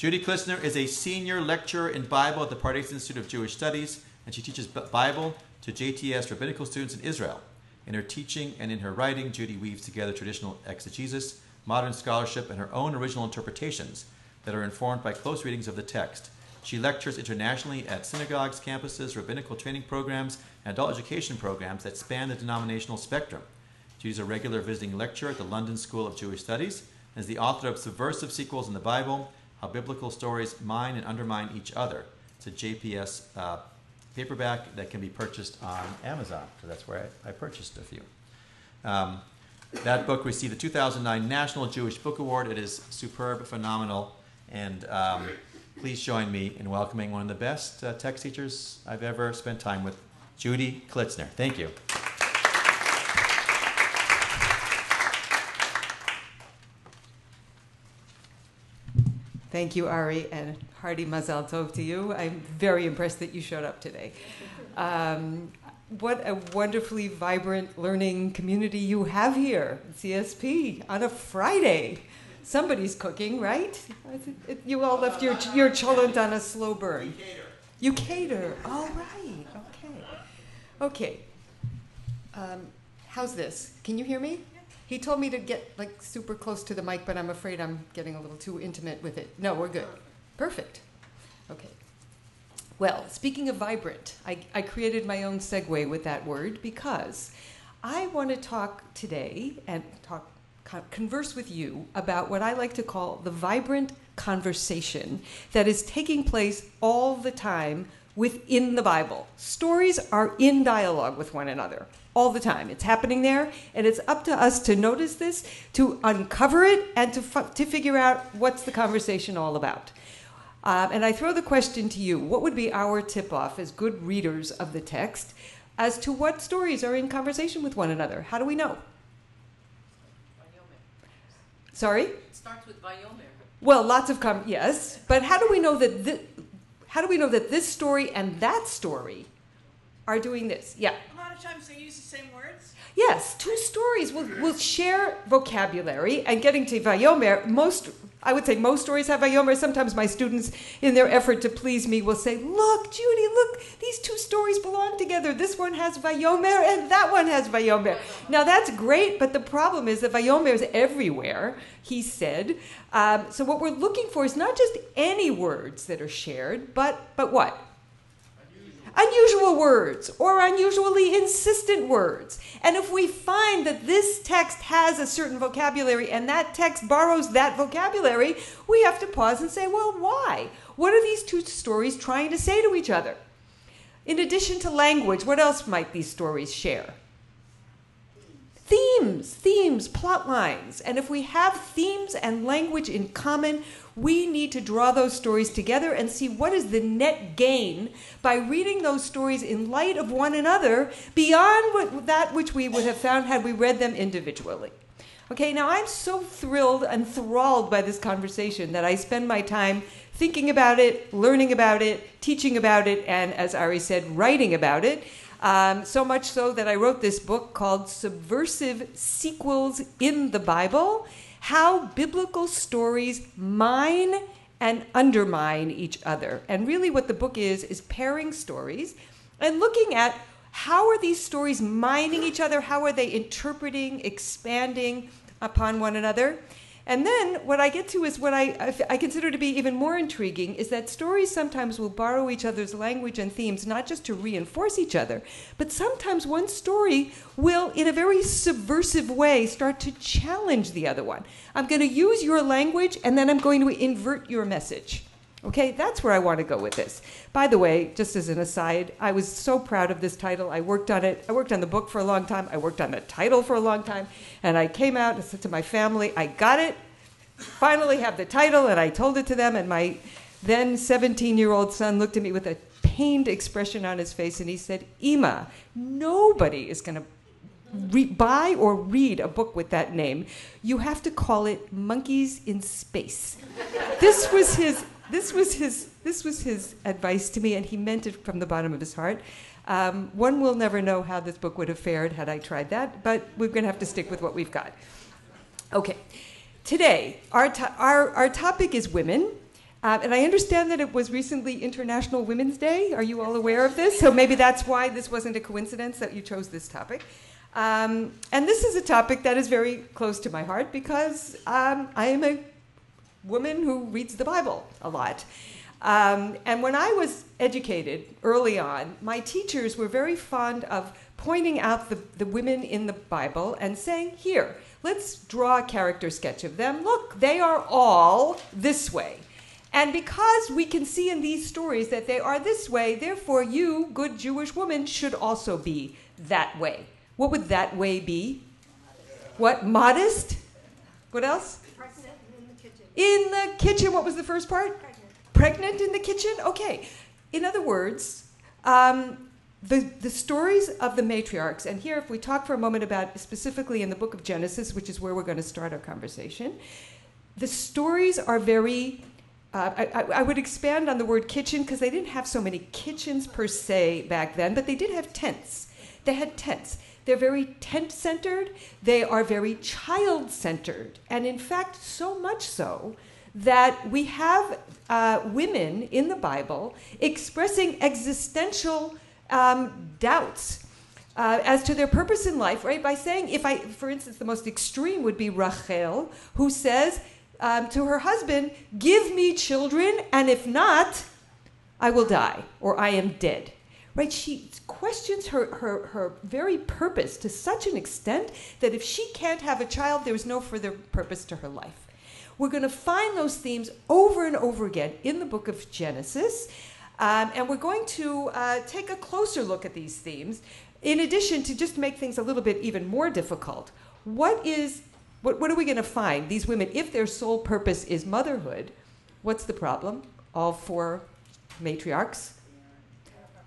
Judy Klitsner is a senior lecturer in Bible at the Pardes Institute of Jewish Studies, and she teaches Bible to JTS rabbinical students in Israel. In her teaching and in her writing, Judy weaves together traditional exegesis, modern scholarship, and her own original interpretations that are informed by close readings of the text. She lectures internationally at synagogues, campuses, rabbinical training programs, and adult education programs that span the denominational spectrum. She's a regular visiting lecturer at the London School of Jewish Studies and is the author of Subversive Sequels in the Bible How Biblical Stories Mine and Undermine Each Other. It's a JPS uh, paperback that can be purchased on Amazon. So that's where I, I purchased a few. Um, that book received the 2009 National Jewish Book Award. It is superb, phenomenal, and um, please join me in welcoming one of the best uh, text teachers I've ever spent time with, Judy Klitsner. Thank you. Thank you, Ari, and hearty mazal tov to you. I'm very impressed that you showed up today. Um, what a wonderfully vibrant learning community you have here, CSP, on a Friday. Somebody's cooking, right? You all left your, your cholent on a slow burn. You cater. All right. Okay. Okay. Um, how's this? Can you hear me? He told me to get like super close to the mic, but I'm afraid I'm getting a little too intimate with it. No, we're good. Perfect. Okay. Well, speaking of vibrant, I, I created my own segue with that word because I want to talk today and talk converse with you about what I like to call the vibrant conversation that is taking place all the time within the Bible. Stories are in dialogue with one another all the time. It's happening there, and it's up to us to notice this, to uncover it, and to, to figure out what's the conversation all about. Um, and I throw the question to you what would be our tip off as good readers of the text as to what stories are in conversation with one another? How do we know? Sorry? It starts with Vayomer. Well, lots of com yes, but how do we know that this, how do we know that this story and that story are doing this? Yeah times they use the same words? Yes, two stories will, will share vocabulary. And getting to Vayomer, most, I would say most stories have Vayomer. Sometimes my students, in their effort to please me, will say, Look, Judy, look, these two stories belong together. This one has Vayomer and that one has Vayomer. Now that's great, but the problem is that Vayomer is everywhere, he said. Um, so what we're looking for is not just any words that are shared, but, but what? Unusual words or unusually insistent words. And if we find that this text has a certain vocabulary and that text borrows that vocabulary, we have to pause and say, well, why? What are these two stories trying to say to each other? In addition to language, what else might these stories share? Themes, themes, plot lines. And if we have themes and language in common, we need to draw those stories together and see what is the net gain by reading those stories in light of one another beyond what, that which we would have found had we read them individually. Okay, now I'm so thrilled and enthralled by this conversation that I spend my time thinking about it, learning about it, teaching about it, and as Ari said, writing about it. Um, so much so that I wrote this book called Subversive Sequels in the Bible how biblical stories mine and undermine each other. And really, what the book is, is pairing stories and looking at how are these stories mining each other? How are they interpreting, expanding upon one another? And then what I get to is what I, I consider to be even more intriguing is that stories sometimes will borrow each other's language and themes, not just to reinforce each other, but sometimes one story will, in a very subversive way, start to challenge the other one. I'm going to use your language and then I'm going to invert your message. Okay, that's where I want to go with this. By the way, just as an aside, I was so proud of this title. I worked on it. I worked on the book for a long time. I worked on the title for a long time. And I came out and said to my family, I got it. Finally have the title. And I told it to them. And my then 17 year old son looked at me with a pained expression on his face and he said, Ima, nobody is going to re- buy or read a book with that name. You have to call it Monkeys in Space. this was his this was his this was his advice to me, and he meant it from the bottom of his heart. Um, one will never know how this book would have fared had I tried that, but we're going to have to stick with what we've got. Okay, today our to- our our topic is women. Um, and I understand that it was recently International Women's Day. Are you all aware of this? So maybe that's why this wasn't a coincidence that you chose this topic. Um, and this is a topic that is very close to my heart because um, I am a woman who reads the Bible a lot. Um, and when I was educated early on, my teachers were very fond of pointing out the, the women in the Bible and saying, Here, let's draw a character sketch of them. Look, they are all this way. And because we can see in these stories that they are this way, therefore, you, good Jewish woman, should also be that way. What would that way be? What? Modest? What else? Pregnant and in the kitchen. In the kitchen. What was the first part? Pregnant. Pregnant in the kitchen? Okay. In other words, um, the, the stories of the matriarchs, and here, if we talk for a moment about specifically in the book of Genesis, which is where we're going to start our conversation, the stories are very. Uh, I, I- I would expand on the word kitchen because they didn't have so many kitchens per se back then, but they did have tents. They had tents. They're very tent centered, they are very child centered, and in fact, so much so that we have uh, women in the Bible expressing existential um, doubts uh, as to their purpose in life, right? By saying, if I, for instance, the most extreme would be Rachel, who says um, to her husband, Give me children, and if not, I will die, or I am dead. Right? She questions her, her, her very purpose to such an extent that if she can't have a child, there's no further purpose to her life. We're going to find those themes over and over again in the book of Genesis. Um, and we're going to uh, take a closer look at these themes, in addition to just make things a little bit even more difficult. What is what, what are we going to find? These women, if their sole purpose is motherhood, what's the problem? All four matriarchs,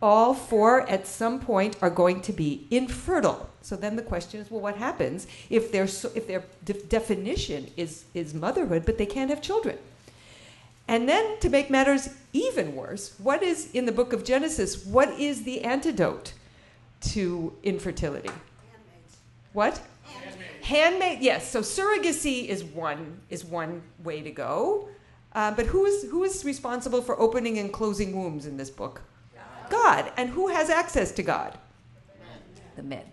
all four at some point are going to be infertile. So then the question is, well, what happens if their so, if their de- definition is is motherhood, but they can't have children? And then to make matters even worse, what is in the book of Genesis? What is the antidote to infertility? Handmaids. What? Handmaid, yes. So surrogacy is one is one way to go, uh, but who is who is responsible for opening and closing wombs in this book? God. And who has access to God? The men.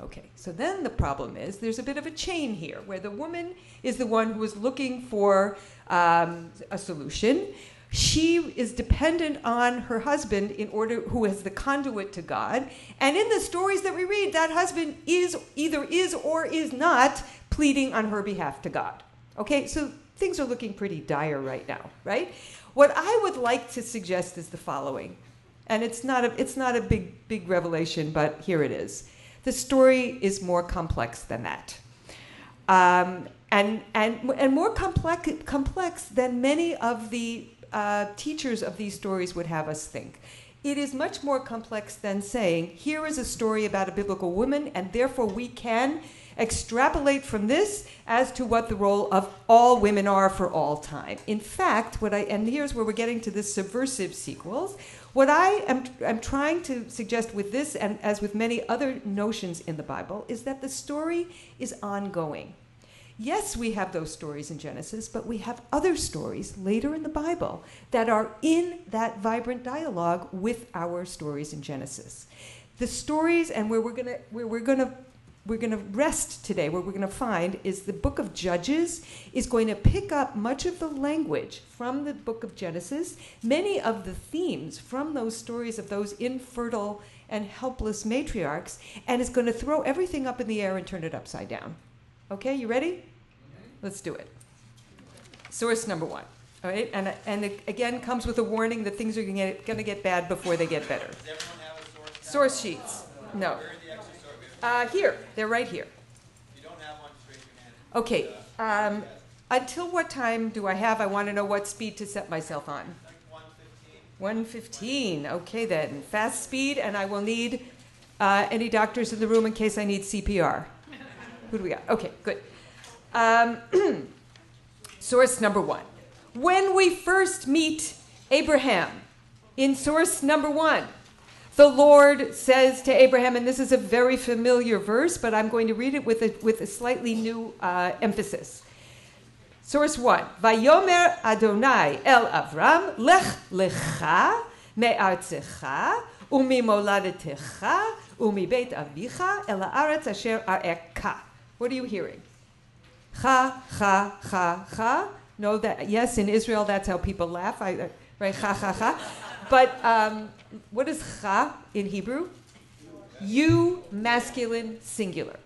Okay. So then the problem is there's a bit of a chain here, where the woman is the one who is looking for um, a solution. She is dependent on her husband in order, who is the conduit to God. And in the stories that we read, that husband is either is or is not pleading on her behalf to God. Okay, so things are looking pretty dire right now, right? What I would like to suggest is the following, and it's not a it's not a big big revelation, but here it is. The story is more complex than that um, and, and, and more complex, complex than many of the uh, teachers of these stories would have us think. It is much more complex than saying, here is a story about a biblical woman, and therefore we can extrapolate from this as to what the role of all women are for all time. In fact, what I, and here's where we're getting to this subversive sequels, what I am am trying to suggest with this, and as with many other notions in the Bible, is that the story is ongoing. Yes, we have those stories in Genesis, but we have other stories later in the Bible that are in that vibrant dialogue with our stories in Genesis. The stories, and where we're gonna where we're gonna we're going to rest today, what we're going to find is the book of Judges is going to pick up much of the language from the book of Genesis, many of the themes from those stories of those infertile and helpless matriarchs, and is going to throw everything up in the air and turn it upside down. Okay, you ready? Let's do it. Source number one. All right, and, and it again comes with a warning that things are going to get bad before they get better. Does everyone have a source? Source sheets. No. Where are the extra sources? Uh, here, they're right here. If you don't have one, just raise your hand. Okay. Um, until what time do I have? I want to know what speed to set myself on. One fifteen. 115. Okay, then. Fast speed, and I will need uh, any doctors in the room in case I need CPR. Who do we got? Okay, good. Um, source number one. When we first meet Abraham, in source number one, the Lord says to Abraham, and this is a very familiar verse, but I'm going to read it with a, with a slightly new uh, emphasis. Source one. Vayomer Adonai El Avram Lech Lecha Me'artzecha umi Beit Avicha El Haaretz Asher Areka. What are you hearing? Cha, cha, cha, cha. No, that yes, in Israel that's how people laugh. I, right, cha, cha, cha. But um, what is cha in Hebrew? You, masculine, singular.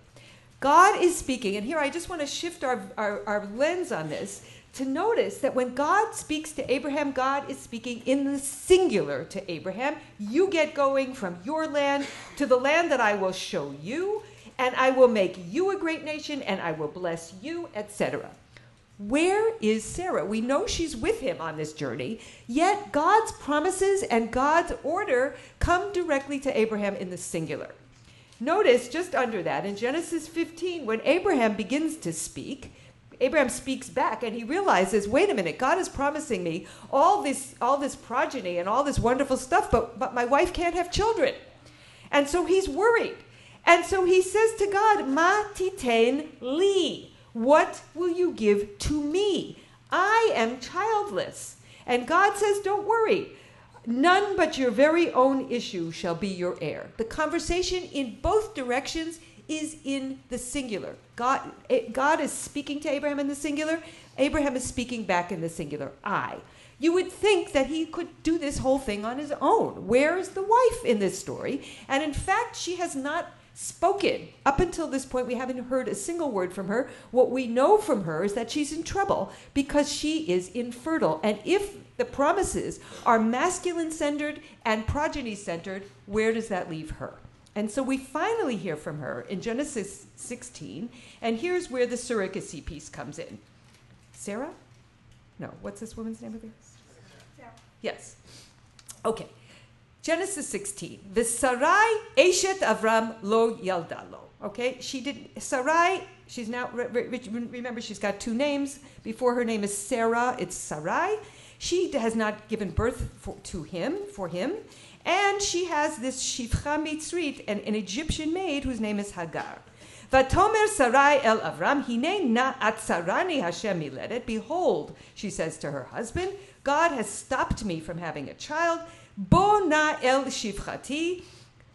God is speaking, and here I just want to shift our, our, our, lens on this to notice that when God speaks to Abraham, God is speaking in the singular to Abraham. You get going from your land to the land that I will show you, and I will make you a great nation, and I will bless you, etc. Where is Sarah? We know she's with him on this journey, yet God's promises and God's order come directly to Abraham in the singular. Notice just under that in Genesis 15, when Abraham begins to speak, Abraham speaks back and he realizes, wait a minute, God is promising me all this, all this progeny and all this wonderful stuff, but, but my wife can't have children. And so he's worried. And so he says to God, Ma titen li. What will you give to me? I am childless. And God says, Don't worry. None but your very own issue shall be your heir. The conversation in both directions is in the singular. God, eh, God is speaking to Abraham in the singular. Abraham is speaking back in the singular. I. You would think that he could do this whole thing on his own. Where is the wife in this story? And in fact, she has not spoken. Up until this point, we haven't heard a single word from her. What we know from her is that she's in trouble because she is infertile. And if the promises are masculine centered and progeny centered, where does that leave her? And so we finally hear from her in Genesis 16, and here's where the surrogacy piece comes in. Sarah? No, what's this woman's name again? Sarah. Yes. Okay. Genesis 16. The Sarai Eshet Avram lo yaldalo. Okay, she did Sarai. She's now remember she's got two names. Before her name is Sarah, it's Sarai. She has not given birth for, to him for him, and she has this Shifcha Mitzrit, an, an Egyptian maid whose name is Hagar. Vatomer Sarai el Avram, hine na atzarani Hashem miledet. Behold, she says to her husband, God has stopped me from having a child. Bona el shivchati.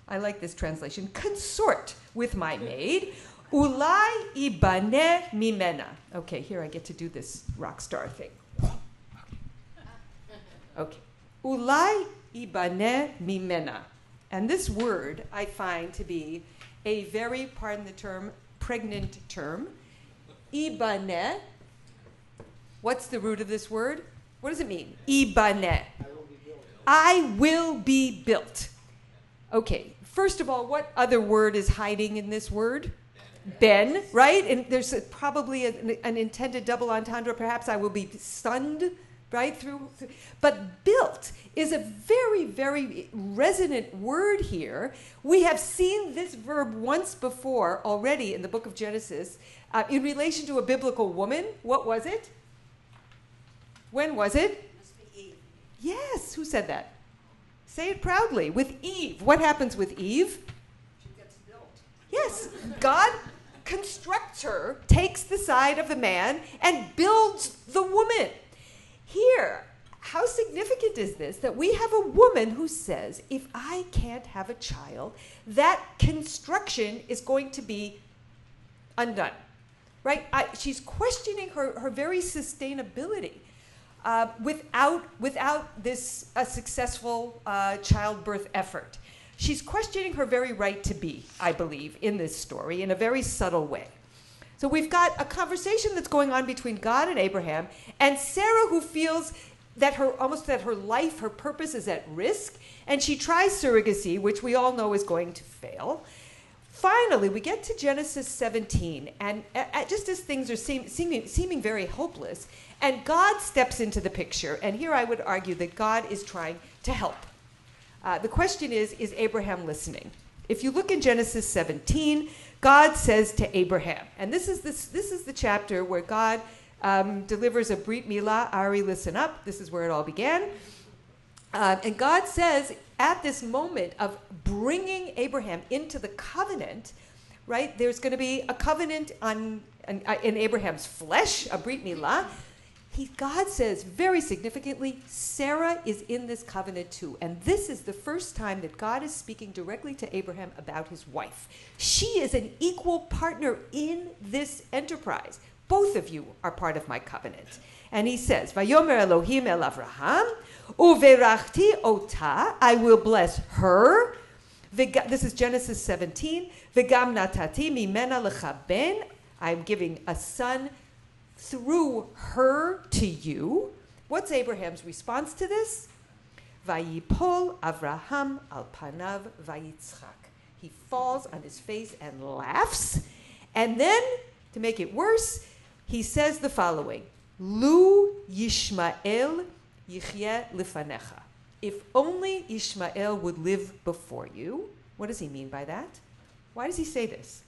I like this translation. Consort with my maid. Ulai ibane mimena. Okay, here I get to do this rock star thing. Okay. Ulai ibane mimena. And this word I find to be a very, pardon the term, pregnant term. Ibane. What's the root of this word? What does it mean? Ibane. I will be built. Okay, first of all, what other word is hiding in this word? Ben, right? And there's a, probably a, an intended double entendre. Perhaps I will be stunned, right? Through, through, but built is a very, very resonant word here. We have seen this verb once before already in the book of Genesis uh, in relation to a biblical woman. What was it? When was it? Yes, who said that? Say it proudly. With Eve. What happens with Eve? She gets built. Yes. God constructs her, takes the side of the man, and builds the woman. Here, how significant is this that we have a woman who says, if I can't have a child, that construction is going to be undone? Right? I, she's questioning her, her very sustainability uh, without, without this a successful uh, childbirth effort. She's questioning her very right to be, I believe, in this story in a very subtle way. So we've got a conversation that's going on between God and Abraham, and Sarah, who feels that her almost that her life, her purpose is at risk, and she tries surrogacy, which we all know is going to fail. Finally, we get to Genesis 17, and just as things are seem, seeming, seeming very hopeless, and God steps into the picture. And here I would argue that God is trying to help. Uh, the question is Is Abraham listening? If you look in Genesis 17, God says to Abraham, and this is, this, this is the chapter where God um, delivers a Brit Milah, Ari, listen up. This is where it all began. Uh, and God says, at this moment of bringing Abraham into the covenant, right, there's going to be a covenant on in, uh, in Abraham's flesh, a brit milah. He, God says very significantly, Sarah is in this covenant too. And this is the first time that God is speaking directly to Abraham about his wife. She is an equal partner in this enterprise. Both of you are part of my covenant. And he says, Vayomer Elohim el Avraham, uverachti ota, I will bless her. This is Genesis 17. V'gam natati mimena I'm giving a son through her to you. What's Abraham's response to this? Vayipol Avraham al panav vayitzchak. He falls on his face and laughs. And then, to make it worse, he says the following Lu Yishmael lifanecha. If only Ishmael would live before you. What does he mean by that? Why does he say this?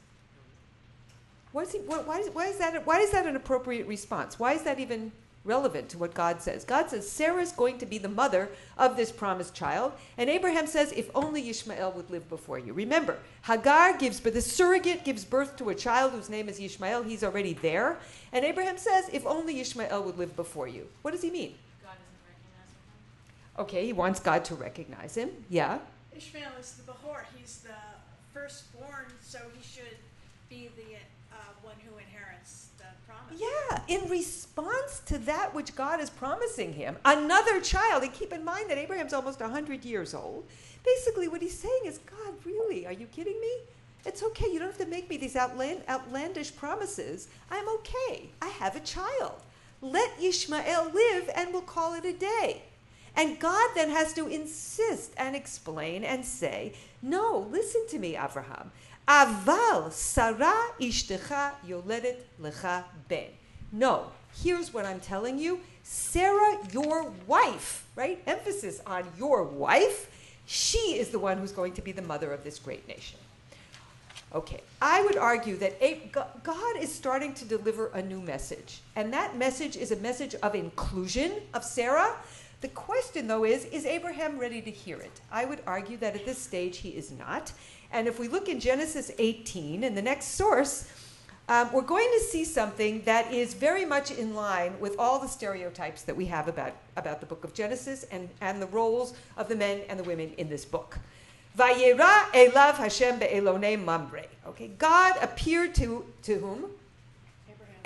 Why is, he, why, is, why, is that, why is that an appropriate response? Why is that even relevant to what God says? God says Sarah is going to be the mother of this promised child, and Abraham says, if only Ishmael would live before you. Remember, Hagar gives, but the surrogate gives birth to a child whose name is Ishmael. He's already there. And Abraham says, if only Ishmael would live before you. What does he mean? God doesn't recognize him. Okay, he wants God to recognize him. Yeah. Ishmael is the Behor. He's the firstborn, so he should be the uh, one who inherits the promise. Yeah, in response to that which God is promising him, another child, and keep in mind that Abraham's almost 100 years old. Basically, what he's saying is, God, really? Are you kidding me? It's okay. You don't have to make me these outland, outlandish promises. I'm okay. I have a child. Let Ishmael live, and we'll call it a day. And God then has to insist and explain and say, No, listen to me, Abraham. Aval Sarah ishtecha yoledet lecha ben. No, here's what I'm telling you. Sarah, your wife, right? Emphasis on your wife. She is the one who's going to be the mother of this great nation. Okay, I would argue that God is starting to deliver a new message. And that message is a message of inclusion of Sarah. The question, though, is is Abraham ready to hear it? I would argue that at this stage he is not. And if we look in Genesis 18, in the next source, um, we're going to see something that is very much in line with all the stereotypes that we have about, about the book of Genesis and, and the roles of the men and the women in this book. Vayera elav Hashem be'elone mamre. Okay, God appeared to, to whom?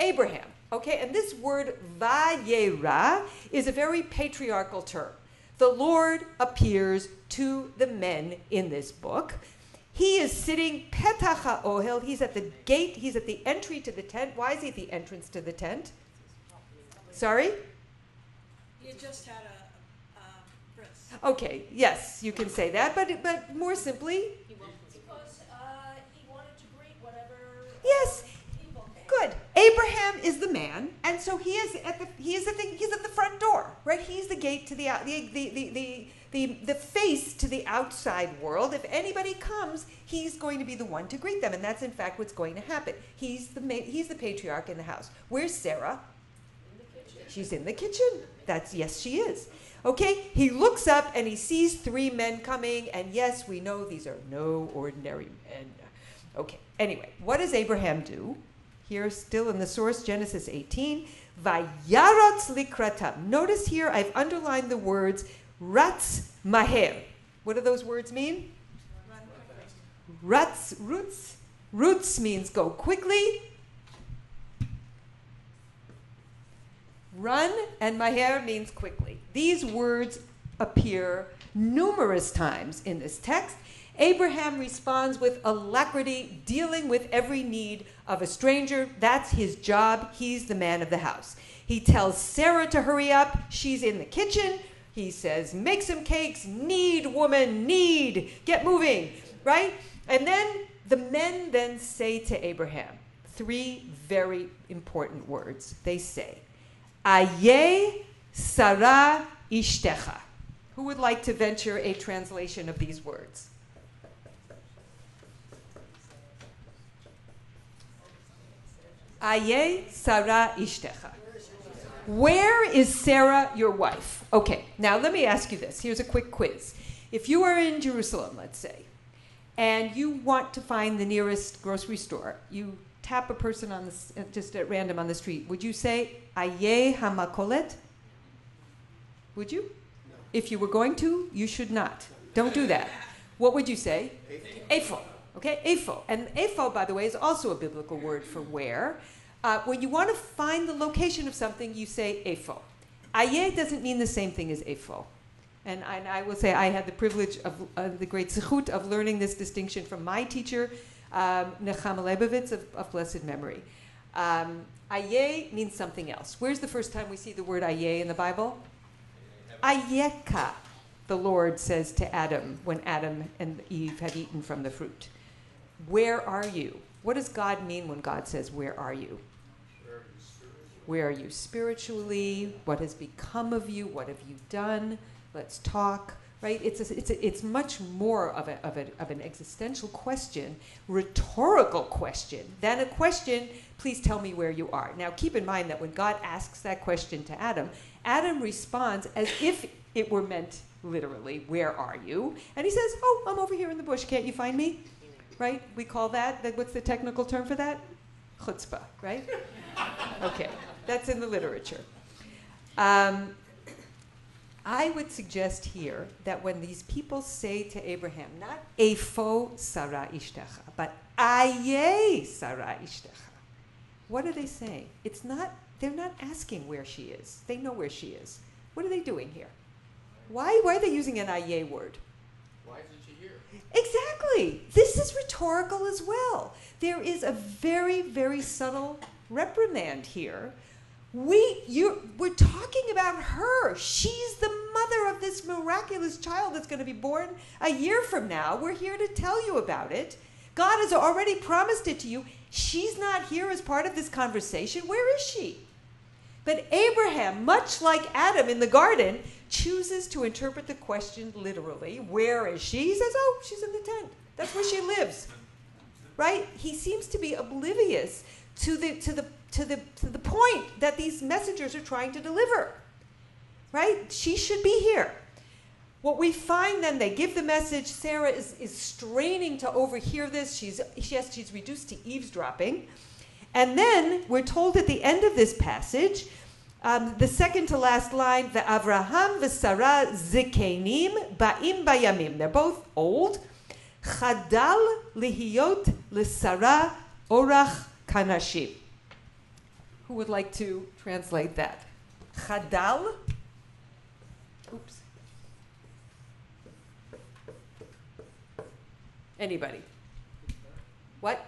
Abraham. Abraham. Okay, and this word vayera is a very patriarchal term. The Lord appears to the men in this book. He is sitting petach ohel. He's at the gate. He's at the entry to the tent. Why is he at the entrance to the tent? Sorry. He had just had a, a bris. Okay. Yes, you can say that, but but more simply. Because uh, he wanted to greet whatever. Yes. People came. Good. Abraham is the man, and so he is at the he is the thing he's at the front door, right? He's the gate to the out the the the. the the, the face to the outside world. If anybody comes, he's going to be the one to greet them, and that's in fact what's going to happen. He's the ma- he's the patriarch in the house. Where's Sarah? In She's in the kitchen. That's yes, she is. Okay, he looks up and he sees three men coming, and yes, we know these are no ordinary men. Okay, anyway, what does Abraham do? Here, still in the source, Genesis 18. Vayarotz likratam. Notice here I've underlined the words Ratz maher. What do those words mean? Ratz, roots. Roots means go quickly. Run, and maher means quickly. These words appear numerous times in this text. Abraham responds with alacrity, dealing with every need of a stranger. That's his job. He's the man of the house. He tells Sarah to hurry up. She's in the kitchen. He says, make some cakes, Need, woman, need. get moving, right? And then the men then say to Abraham three very important words. They say, Aye Sarah Ishtecha. Who would like to venture a translation of these words? Aye Sarah Ishtecha. Where is Sarah, your wife? Okay, now let me ask you this. Here's a quick quiz. If you are in Jerusalem, let's say, and you want to find the nearest grocery store, you tap a person on the, uh, just at random on the street, would you say Aye Hamakolet? Would you? No. If you were going to, you should not. Don't do that. What would you say? Apho. Okay, apho. And apho, by the way, is also a biblical word for where. Uh, when you want to find the location of something, you say apho. Aye doesn't mean the same thing as apho. And I, and I will say I had the privilege of uh, the great zechut of learning this distinction from my teacher, um, Nechama Leibovitz of, of blessed memory. Um, aye means something else. Where's the first time we see the word aye in the Bible? Ayeka, the Lord says to Adam when Adam and Eve had eaten from the fruit. Where are you? What does God mean when God says, Where are you? Where are you spiritually? What has become of you? What have you done? Let's talk right? It's, a, it's, a, it's much more of, a, of, a, of an existential question, rhetorical question, than a question, please tell me where you are. Now, keep in mind that when God asks that question to Adam, Adam responds as if it were meant literally, where are you? And he says, oh, I'm over here in the bush. Can't you find me? Right? We call that, what's the technical term for that? Chutzpah, right? okay, that's in the literature. Um, I would suggest here that when these people say to Abraham, not Efo Sarah Ishtecha, but Aye Sarah Ishtecha, what are they saying? It's not, they're not asking where she is. They know where she is. What are they doing here? Why, why are they using an Aye word? Why she here? Exactly. This is rhetorical as well. There is a very, very subtle reprimand here. We you we're talking about her. She's the mother of this miraculous child that's going to be born a year from now. We're here to tell you about it. God has already promised it to you. She's not here as part of this conversation. Where is she but abraham much like adam in the garden chooses to interpret the question literally where is she he says oh she's in the tent that's where she lives right he seems to be oblivious to the to the to the, to the point that these messengers are trying to deliver. Right? She should be here. What we find then, they give the message. Sarah is, is straining to overhear this. She's, yes, she's reduced to eavesdropping. And then we're told at the end of this passage, um, the second to last line, the Avraham v'Sarah zikenim ba'im bayamim. They're both old. Chadal lihiyot l'Sarah orach kanashim. Who would like to translate that? Chadal. Oops. Anybody? What?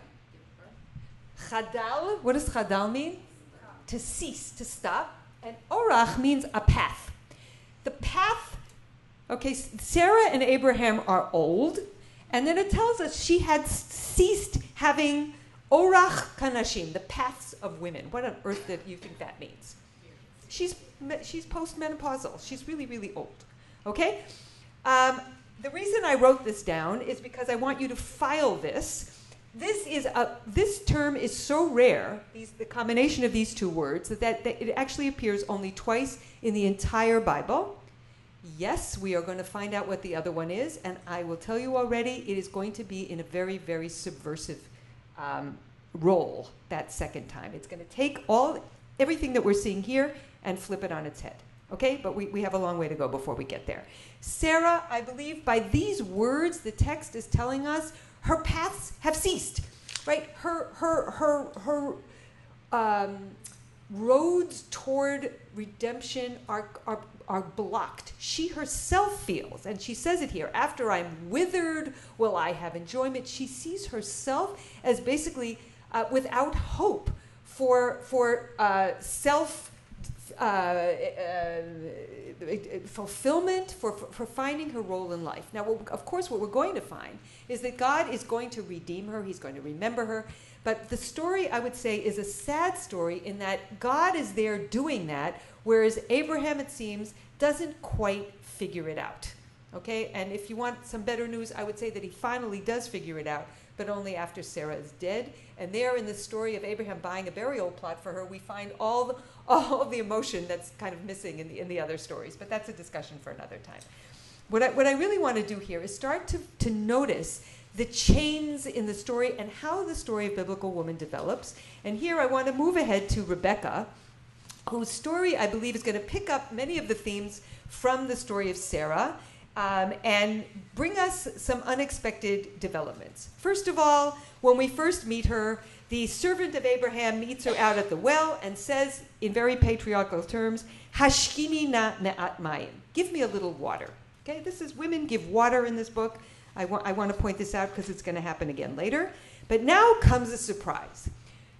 Chadal. What does chadal mean? To cease, to stop. And orach means a path. The path. Okay, Sarah and Abraham are old, and then it tells us she had ceased having Orach kanashim, the paths of women. What on earth do you think that means? She's, she's postmenopausal. She's really, really old. Okay? Um, the reason I wrote this down is because I want you to file this. This is a, this term is so rare, these, the combination of these two words, that, that, that it actually appears only twice in the entire Bible. Yes, we are going to find out what the other one is, and I will tell you already, it is going to be in a very, very subversive um, role that second time. It's going to take all everything that we're seeing here and flip it on its head. Okay, but we, we have a long way to go before we get there. Sarah, I believe by these words, the text is telling us her paths have ceased, right? Her her her her um, roads toward redemption are, are are blocked. She herself feels, and she says it here after I'm withered, will I have enjoyment? She sees herself as basically uh, without hope for, for uh, self. Uh, uh fulfillment for, for, for, finding her role in life. Now, of course, what we're going to find is that God is going to redeem her, He's going to remember her. But the story, I would say, is a sad story in that God is there doing that whereas Abraham, it seems, doesn't quite figure it out. Okay? And if you want some better news, I would say that he finally does figure it out, but only after Sarah is dead. And there, in the story of Abraham buying a burial plot for her, we find all the, all of the emotion that's kind of missing in the, in the other stories. But that's a discussion for another time. What I, what I really want to do here is start to, to notice the chains in the story and how the story of biblical woman develops. And here I want to move ahead to Rebecca, whose story I believe is going to pick up many of the themes from the story of Sarah um, and bring us some unexpected developments. First of all, when we first meet her, the servant of Abraham meets her out at the well and says, in very patriarchal terms, Hashkini na me'at mayim. Give me a little water. Okay, this is women give water in this book. I, I want to point this out because it's going to happen again later. But now comes a surprise.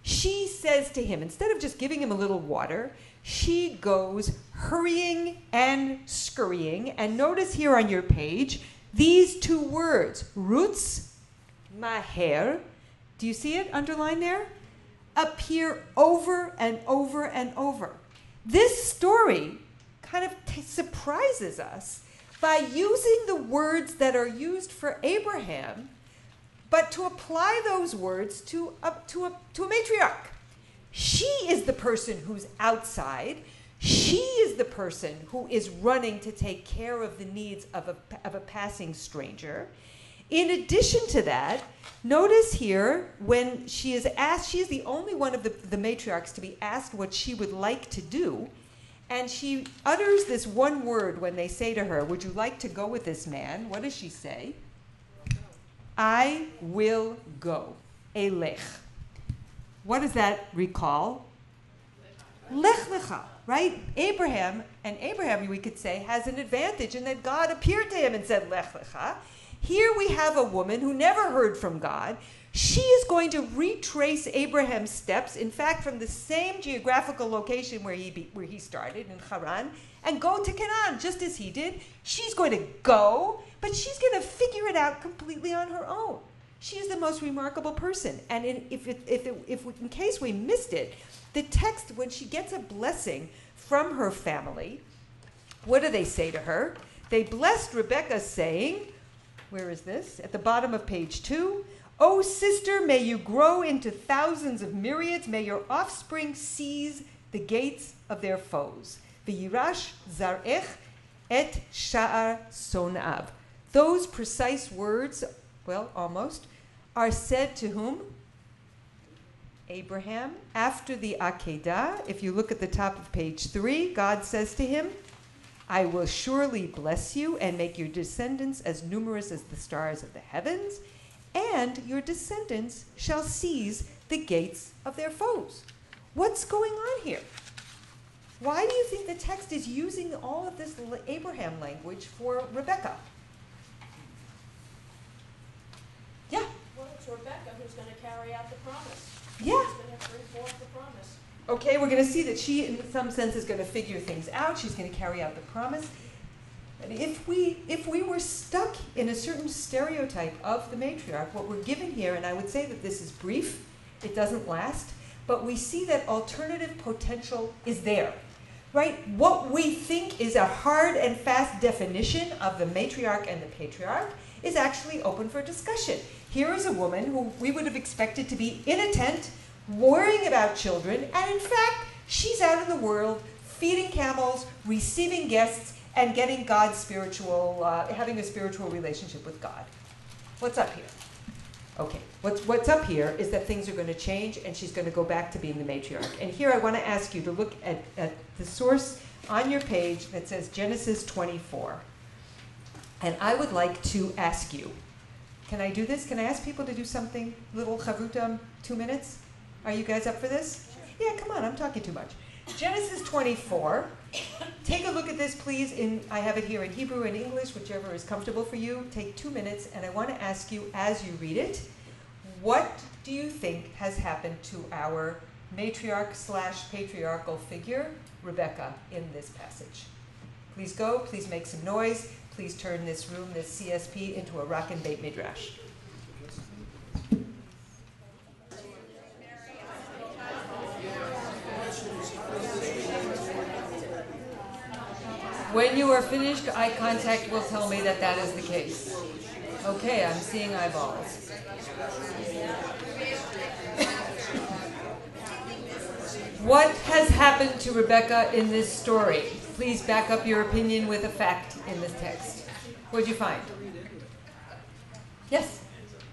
She says to him, instead of just giving him a little water, she goes hurrying and scurrying. And notice here on your page these two words, roots, maher, do you see it underlined there? Appear over and over and over. This story kind of surprises us by using the words that are used for Abraham, but to apply those words to a, to a, to a matriarch. She is the person who's outside. She is the person who is running to take care of the needs of a, of a passing stranger. In addition to that, notice here when she is asked, she is the only one of the, the matriarchs to be asked what she would like to do. And she utters this one word when they say to her, Would you like to go with this man? What does she say? I will go. Elech. What does that recall? Lech lecha, right? Abraham, and Abraham, we could say, has an advantage in that God appeared to him and said, Lech lecha. Here we have a woman who never heard from God. She is going to retrace Abraham's steps, in fact, from the same geographical location where he, be, where he started in Haran, and go to Canaan just as he did. She's going to go, but she's going to figure it out completely on her own. She is the most remarkable person. And in, if, it, if, it, if in case we missed it, the text, when she gets a blessing from her family, what do they say to her? They blessed Rebecca, saying, Where is this? At the bottom of page two. O sister, may you grow into thousands of myriads. May your offspring seize the gates of their foes. V'yirash zarech et sha'ar sonav. Those precise words, well, almost, are said to whom? Abraham. After the Akedah, if you look at the top of page three, God says to him, I will surely bless you and make your descendants as numerous as the stars of the heavens, and your descendants shall seize the gates of their foes. What's going on here? Why do you think the text is using all of this Abraham language for Rebecca? Yeah. It's Rebecca who's going to carry out the promise. Yeah. She's going to bring forth the promise. Okay, we're going to see that she, in some sense, is going to figure things out. She's going to carry out the promise. And if we if we were stuck in a certain stereotype of the matriarch, what we're given here, and I would say that this is brief, it doesn't last, but we see that alternative potential is there. Right? What we think is a hard and fast definition of the matriarch and the patriarch is actually open for discussion. Here is a woman who we would have expected to be in a tent, worrying about children, and in fact, she's out in the world feeding camels, receiving guests, and getting God's spiritual, uh, having a spiritual relationship with God. What's up here? Okay, what's, what's up here is that things are going to change and she's going to go back to being the matriarch. And here I want to ask you to look at, at the source on your page that says Genesis 24. And I would like to ask you can I do this? Can I ask people to do something? Little chavutam, two minutes? Are you guys up for this? Yeah, come on, I'm talking too much. Genesis 24. Take a look at this, please. In I have it here in Hebrew and English, whichever is comfortable for you. Take two minutes, and I want to ask you as you read it, what do you think has happened to our matriarch slash patriarchal figure, Rebecca, in this passage? Please go. Please make some noise. Please turn this room, this CSP, into a rock and bait midrash. When you are finished, eye contact will tell me that that is the case. Okay, I'm seeing eyeballs. What has happened to Rebecca in this story? Please back up your opinion with a fact in this text. What'd you find? Yes?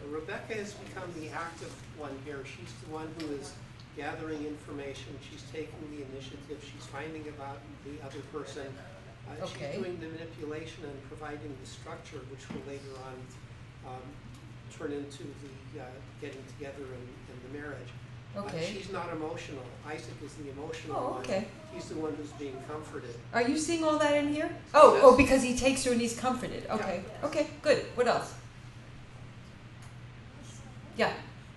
Rebecca has become the active one here. She's the one who is gathering information. She's taking the initiative. She's finding about the other person. Uh, Okay. She's doing the manipulation and providing the structure, which will later on um, turn into the uh, getting together and, and the marriage. Uh, Okay. she's not emotional. Isaac is the emotional Oh, one. okay. He's the one who's being comforted. Are you seeing all that in here? Oh, oh, because he takes her and he's comforted. Okay, okay, good. What else? Yeah.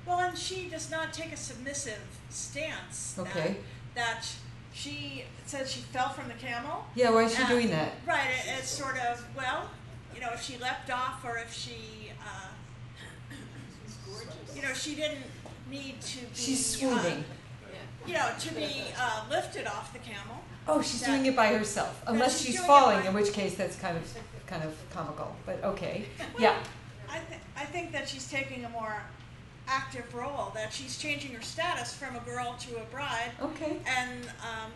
Well, and she does not take a submissive stance. that- Okay. That, she says she fell from the camel. Yeah. Why is she Uh, doing that? Right. It, it's sort of well, you know, if she leapt off or if she, uh, you know, she didn't need to be. She's uh, swooning. you know, to be uh, lifted off the camel. Oh, she's that- doing it by herself. Unless she's she's falling, by- in which case that's kind of kind of comical. But okay. Yeah. I, th- I think that she's taking a more active role, that she's changing her status from a girl to a bride, Okay. and um,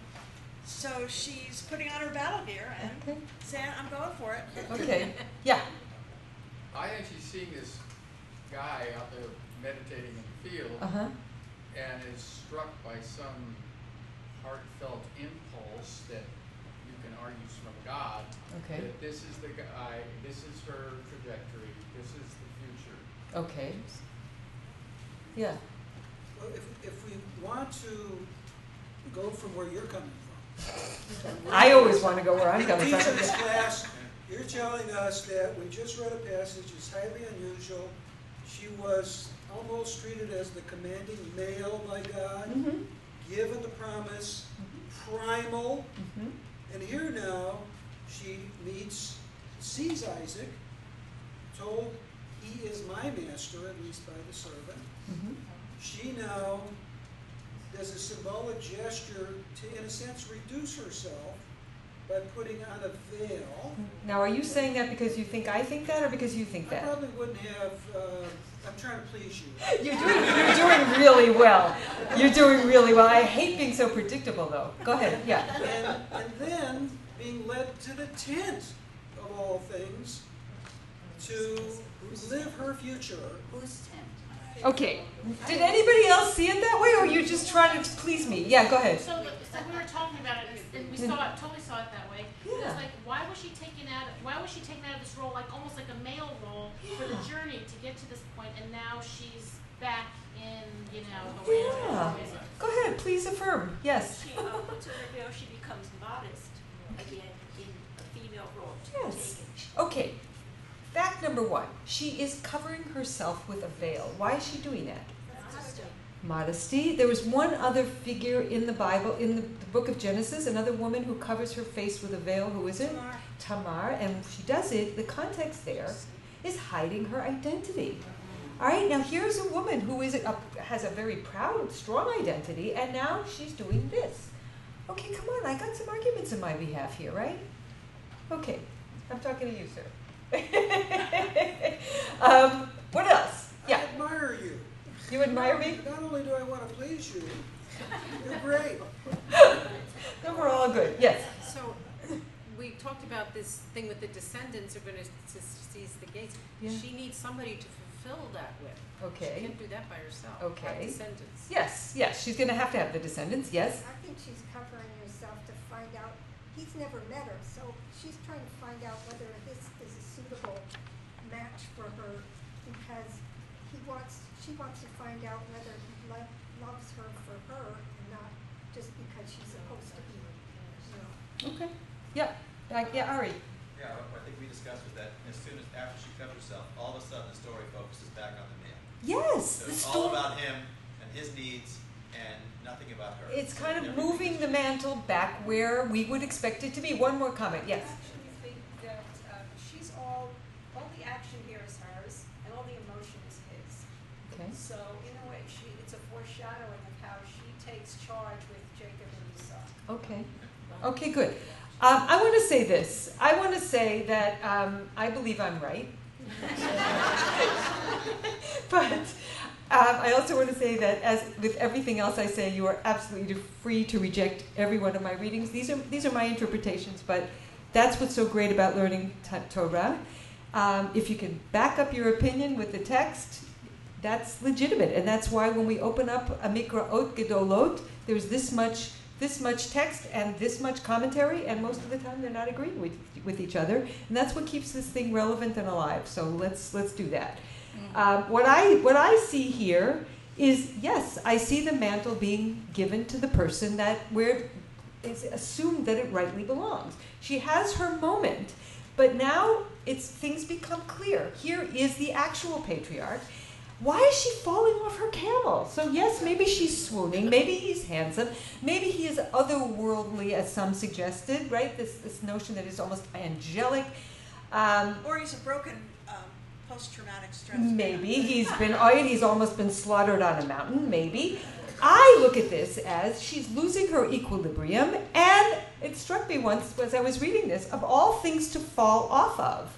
so she's putting on her battle gear and Okay. saying, I'm going for it. Okay. Yeah. I actually seeing this guy out there meditating in the field Uh huh. and is struck by some heartfelt impulse that you can argue is from God. Okay. That this is the guy, this is her trajectory, this is the future. Okay. Yeah. Well, if, if we want to go from where you're coming from. I always want to go where I'm coming Teach from. this class, you're telling us that we just read a passage, it's highly unusual. She was almost treated as the commanding male by God, Mhm. given the promise, primal. Mhm. And here now, she meets, sees Isaac, told he is my master, at least by the servant. Mhm. She now does a symbolic gesture to, in a sense, reduce herself by putting on a veil. Now, are you saying that because you think I think that, or because you think I that? probably wouldn't have, uh, I'm trying to please you. You're doing, you're doing really well. You're doing really well. I hate being so predictable, though. Go ahead. Yeah. And, and then being led to the tent, of all things, to live her future. Whose tent? Okay. Did anybody else see it that way, or are you just trying to please me? Yeah. Go ahead. So, so we were talking about it, and we saw it, totally saw it that way. It Yeah. was like, why was she taken out? Why was she taken out of this role, like almost like a male role, for the journey to get to this point, and now she's back in, you know, the Yeah. ranch. Go ahead. Please affirm. Yes. She, uh, to reveal she becomes modest again in a female role. Yes. Okay. Fact number one: she is covering herself with a veil. Why is she doing that? Modesty. There was one other figure in the Bible, in the, the book of Genesis, another woman who covers her face with a veil. Who is it? Tamar. And she does it, the context there is hiding her identity. All right, now here's a woman who is a, has a very proud, strong identity, and now she's doing this. Okay, come on, I got some arguments in my behalf here, right? Okay, I'm talking to you, sir. um, what else? Yeah. I admire you. you admire me? Not only do I want to please you, you're great. Then we're all good. Yes. So, we talked about this thing with the descendants are gonna seize the gates. Yeah. She needs somebody to fulfill that with. Okay. She can't do that by herself. Okay. Have descendants. Yes, yes, she's going to have to have the descendants. Yes. I think she's covering herself to find out, he's never met her, so she's trying to find out whether this is a suitable match for her because he wants, she wants to find out whether he lo- loves her for her and not just because she's supposed to be, you know. Okay. Yeah. Uh, yeah, Ari. Yeah, I think we discussed with that, as soon as, after she covers herself, all of a sudden the story focuses back on the man. Yes. So The it's story. all about him and his needs and nothing about her. It's kind of Everything moving the mantle back where we would expect it to be. One more comment. Yes. actually think that uh, she's all, all the action here is hers and all the emotion is his. Okay. So in a way, she, it's a foreshadowing of how she takes charge with Jacob and Esau. Okay. Okay, good. Um, I want to say this. I want to say that um, I believe I'm right. but um, I also want to say that, as with everything else I say, you are absolutely free to reject every one of my readings. These are these are my interpretations, but that's what's so great about learning t- Torah. Um, if you can back up your opinion with the text, that's legitimate, and that's why when we open up a Mikraot Gedolot, there's this much this much text and this much commentary, and most of the time they're not agreeing with with each other, and that's what keeps this thing relevant and alive. So let's let's do that. Um, what I what I see here is yes, I see the mantle being given to the person that where it's assumed that it rightly belongs. She has her moment, but now it's things become clear. Here is the actual patriarch. Why is she falling off her camel? So yes, maybe she's swooning. Maybe he's handsome. Maybe he is otherworldly, as some suggested. Right? This this notion that he's almost angelic. Um, Or he's a broken um, post-traumatic stress. Maybe he's been oh, he's almost been slaughtered on a mountain. Maybe I look at this as she's losing her equilibrium, and it struck me once as I was reading this of all things to fall off of.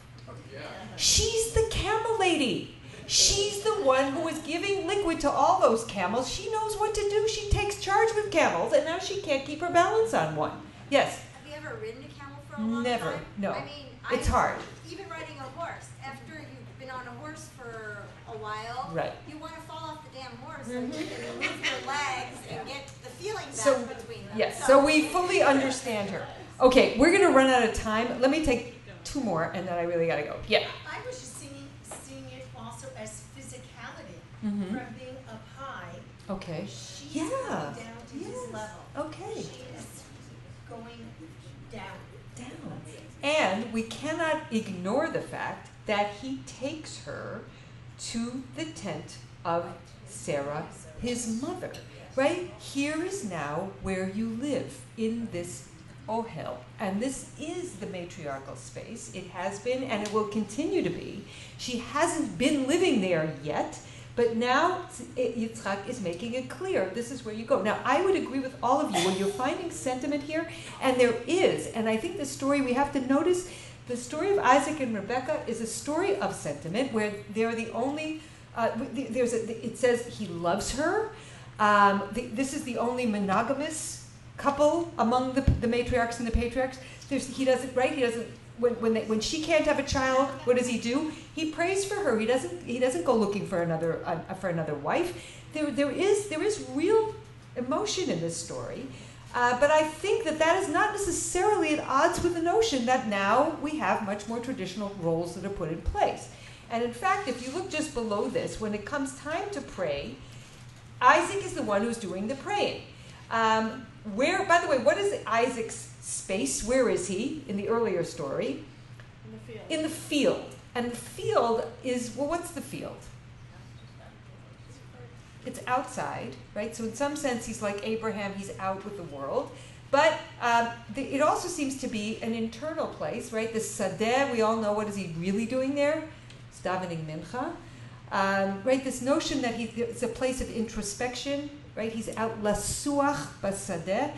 Yeah. She's the camel lady. She's the one who is giving liquid to all those camels. She knows what to do. She takes charge with camels, and now she can't keep her balance on one. Yes, Have you ever ridden a camel for a long Never, time? no. I mean, It's I- hard. Even riding a horse, after you've been on a horse for a while, Right. you want to fall off the damn horse so mm-hmm. you can move your legs and get the feeling back So- between them. yes. So we fully understand her. Okay, we're going to run out of time. Let me take two more, and then I really got to go. Yeah. I was just Mhm. from being up high. Okay. She's Yeah. going down to Yes. his level. Okay. She is going down. down. And we cannot ignore the fact that he takes her to the tent of Sarah, his mother. Right? Here is now where you live in this ohel. And this is the matriarchal space. It has been and it will continue to be. She hasn't been living there yet. But now Yitzchak is making it clear this is where you go. Now, I would agree with all of you when you're finding sentiment here, and there is, and I think the story we have to notice the story of Isaac and Rebecca is a story of sentiment where they're the only, uh, there's a, it says he loves her. Um, the, this is the only monogamous couple among the, the matriarchs and the patriarchs. There's, he doesn't, right? He doesn't when when, they, when she can't have a child, what does he do? He prays for her. He doesn't he doesn't go looking for another uh, for another wife. There there is there is real emotion in this story. Uh, but I think that that is not necessarily at odds with the notion that now we have much more traditional roles that are put in place. And in fact, if you look just below this, when it comes time to pray, Isaac is the one who's doing the praying. Um, where, by the way, what is Isaac's space? Where is he in the earlier story? In the field. In the field. And the field is, well, what's the field? It's outside, right? So, in some sense, he's like Abraham, he's out with the world. But um, the, it also seems to be an internal place, right? The Sadeh, we all know what is he really doing there? It's davening mincha. Um, right, this notion that he, it's a place of introspection, right? He's out lasuach basadeh,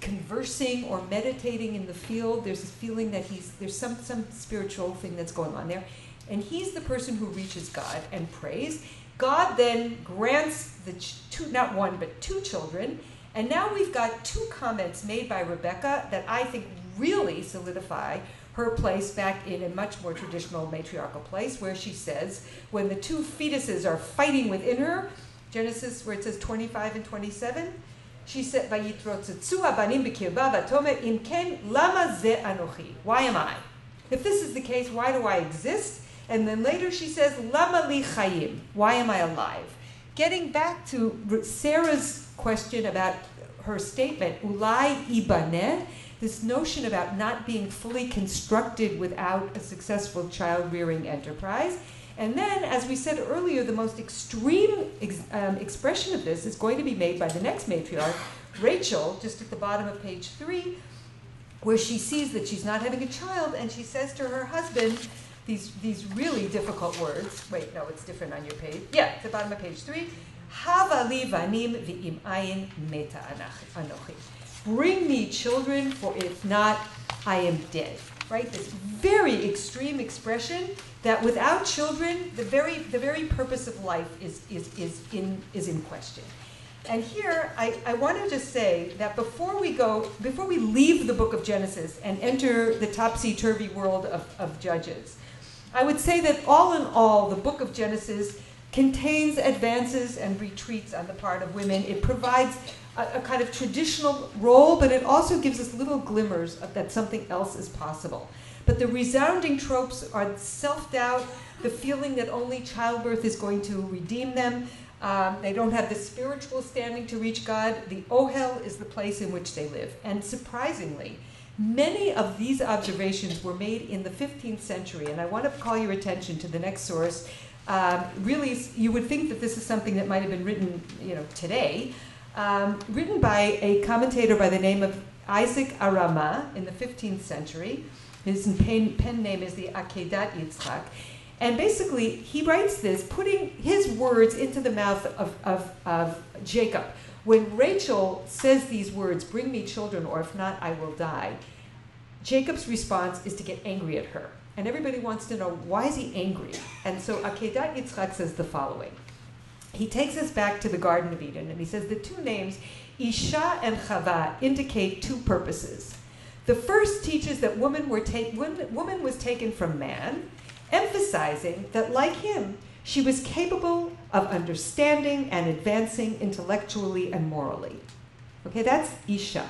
conversing or meditating in the field. There's a feeling that he's there's some some spiritual thing that's going on there, and he's the person who reaches God and prays. God then grants the two, not one but two children, and now we've got two comments made by Rebecca that I think really solidify her place back in a much more traditional matriarchal place, where she says, when the two fetuses are fighting within her, Genesis, where it says 25 and 27, she said, "Vayitrotzetzu abanim b'kirba v'atomer im ken lama ze anochi." Why am I? If this is the case, why do I exist? And then later she says, "Lama li chayim." Why am I alive? Getting back to Sarah's question about her statement, "Ulai ibaneh," this notion about not being fully constructed without a successful child rearing enterprise. And then, as we said earlier, the most extreme ex- um, expression of this is going to be made by the next matriarch, Rachel, just at the bottom of page three, where she sees that she's not having a child and she says to her husband these, these really difficult words. Wait, no, it's different on your page. Yeah, at the bottom of page three. Hava li vanim v'im ayin meta anochi. Bring me children, for if not, I am dead. Right? This very extreme expression that without children, the very, the very purpose of life is, is, is, in, is in question. And here, I, I want to just say that before we go, before we leave the book of Genesis and enter the topsy turvy world of, of Judges, I would say that all in all, the book of Genesis contains advances and retreats on the part of women. It provides a, a kind of traditional role, but it also gives us little glimmers of that something else is possible. But the resounding tropes are self doubt, the feeling that only childbirth is going to redeem them. Um, they don't have the spiritual standing to reach God. The Ohel is the place in which they live. And surprisingly, many of these observations were made in the 15th century. And I want to call your attention to the next source. Um, really, you would think that this is something that might have been written, you know, today, um, written by a commentator by the name of Isaac Arama in the 15th century. His pen, pen name is the Akedat Yitzchak. And basically, he writes this, putting his words into the mouth of, of, of Jacob. When Rachel says these words, bring me children, or if not, I will die, Jacob's response is to get angry at her. And everybody wants to know, why is he angry? And so Akedat Yitzchak says the following. He takes us back to the Garden of Eden, and he says the two names, Isha and Chava, indicate two purposes. The first teaches that woman, were ta- woman was taken from man, emphasizing that, like him, she was capable of understanding and advancing intellectually and morally. Okay, that's Isha.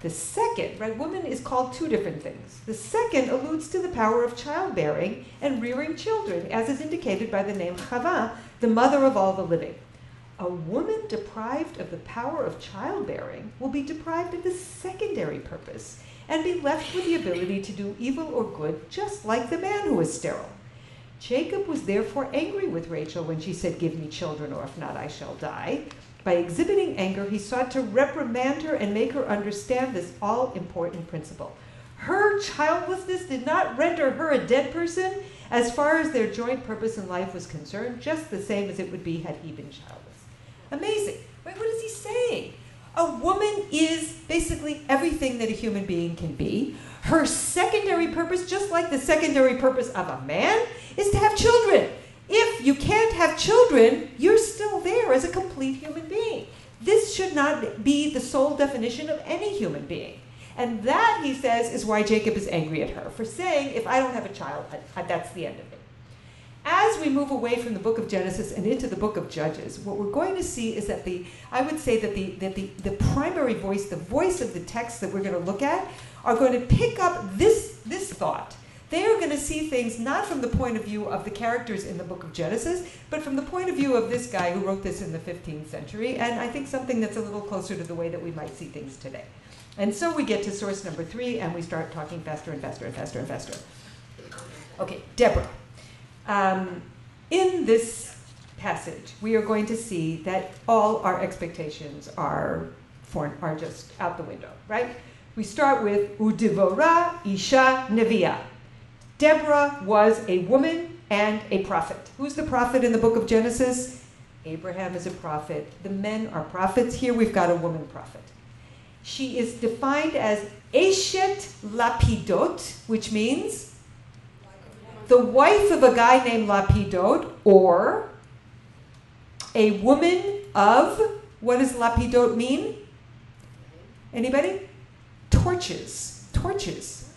The second, right, woman is called two different things. The second alludes to the power of childbearing and rearing children, as is indicated by the name Chava, the mother of all the living. A woman deprived of the power of childbearing will be deprived of the secondary purpose and be left with the ability to do evil or good, just like the man who is sterile. Jacob was therefore angry with Rachel when she said, Give me children, or if not, I shall die. By exhibiting anger, he sought to reprimand her and make her understand this all important principle. Her childlessness did not render her a dead person as far as their joint purpose in life was concerned, just the same as it would be had he been childless. Amazing. Wait, what is he saying? A woman is basically everything that a human being can be. Her secondary purpose, just like the secondary purpose of a man, is to have children. If you can't have children, you're still there as a complete human being. This should not be the sole definition of any human being. And that, he says, is why Jacob is angry at her for saying, if I don't have a child, I, I, that's the end of it. As we move away from the book of Genesis and into the book of Judges, what we're going to see is that the, I would say that the, that the, the primary voice, the voice of the text that we're going to look at, are going to pick up this, this thought. They are going to see things not from the point of view of the characters in the book of Genesis, but from the point of view of this guy who wrote this in the 15th century, and I think something that's a little closer to the way that we might see things today. And so we get to source number three, and we start talking faster and faster and faster and faster. Okay, Deborah. Um, in this passage, we are going to see that all our expectations are, are just out the window, right? We start with Udivora Isha Neviah. Deborah was a woman and a prophet. Who's the prophet in the book of Genesis? Abraham is a prophet. The men are prophets. Here we've got a woman prophet. She is defined as Eshet Lapidot, which means the wife of a guy named Lapidot, or a woman of, what does Lapidot mean? Anybody? Torches. Torches.